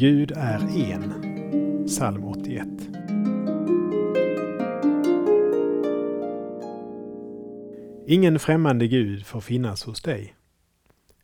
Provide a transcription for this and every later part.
Gud är en. Psalm 81. Ingen främmande gud får finnas hos dig.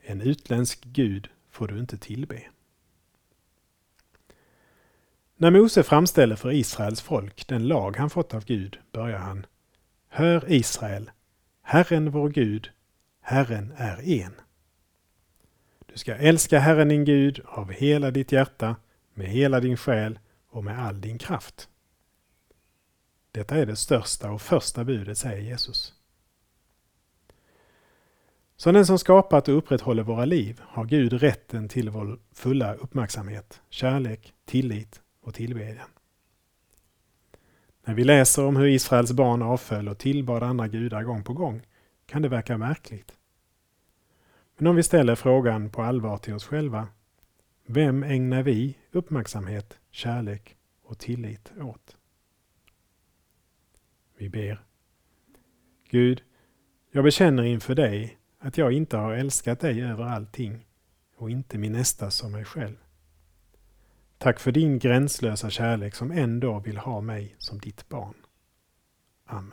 En utländsk gud får du inte tillbe. När Mose framställer för Israels folk den lag han fått av Gud börjar han Hör Israel, Herren vår Gud, Herren är en. Du ska älska Herren din Gud av hela ditt hjärta, med hela din själ och med all din kraft. Detta är det största och första budet, säger Jesus. Som den som skapat och upprätthåller våra liv har Gud rätten till vår fulla uppmärksamhet, kärlek, tillit och tillbedjan. När vi läser om hur Israels barn avföll och tillbad andra gudar gång på gång kan det verka märkligt. Men om vi ställer frågan på allvar till oss själva, vem ägnar vi uppmärksamhet, kärlek och tillit åt? Vi ber. Gud, jag bekänner inför dig att jag inte har älskat dig över allting och inte min nästa som mig själv. Tack för din gränslösa kärlek som ändå vill ha mig som ditt barn. Amen.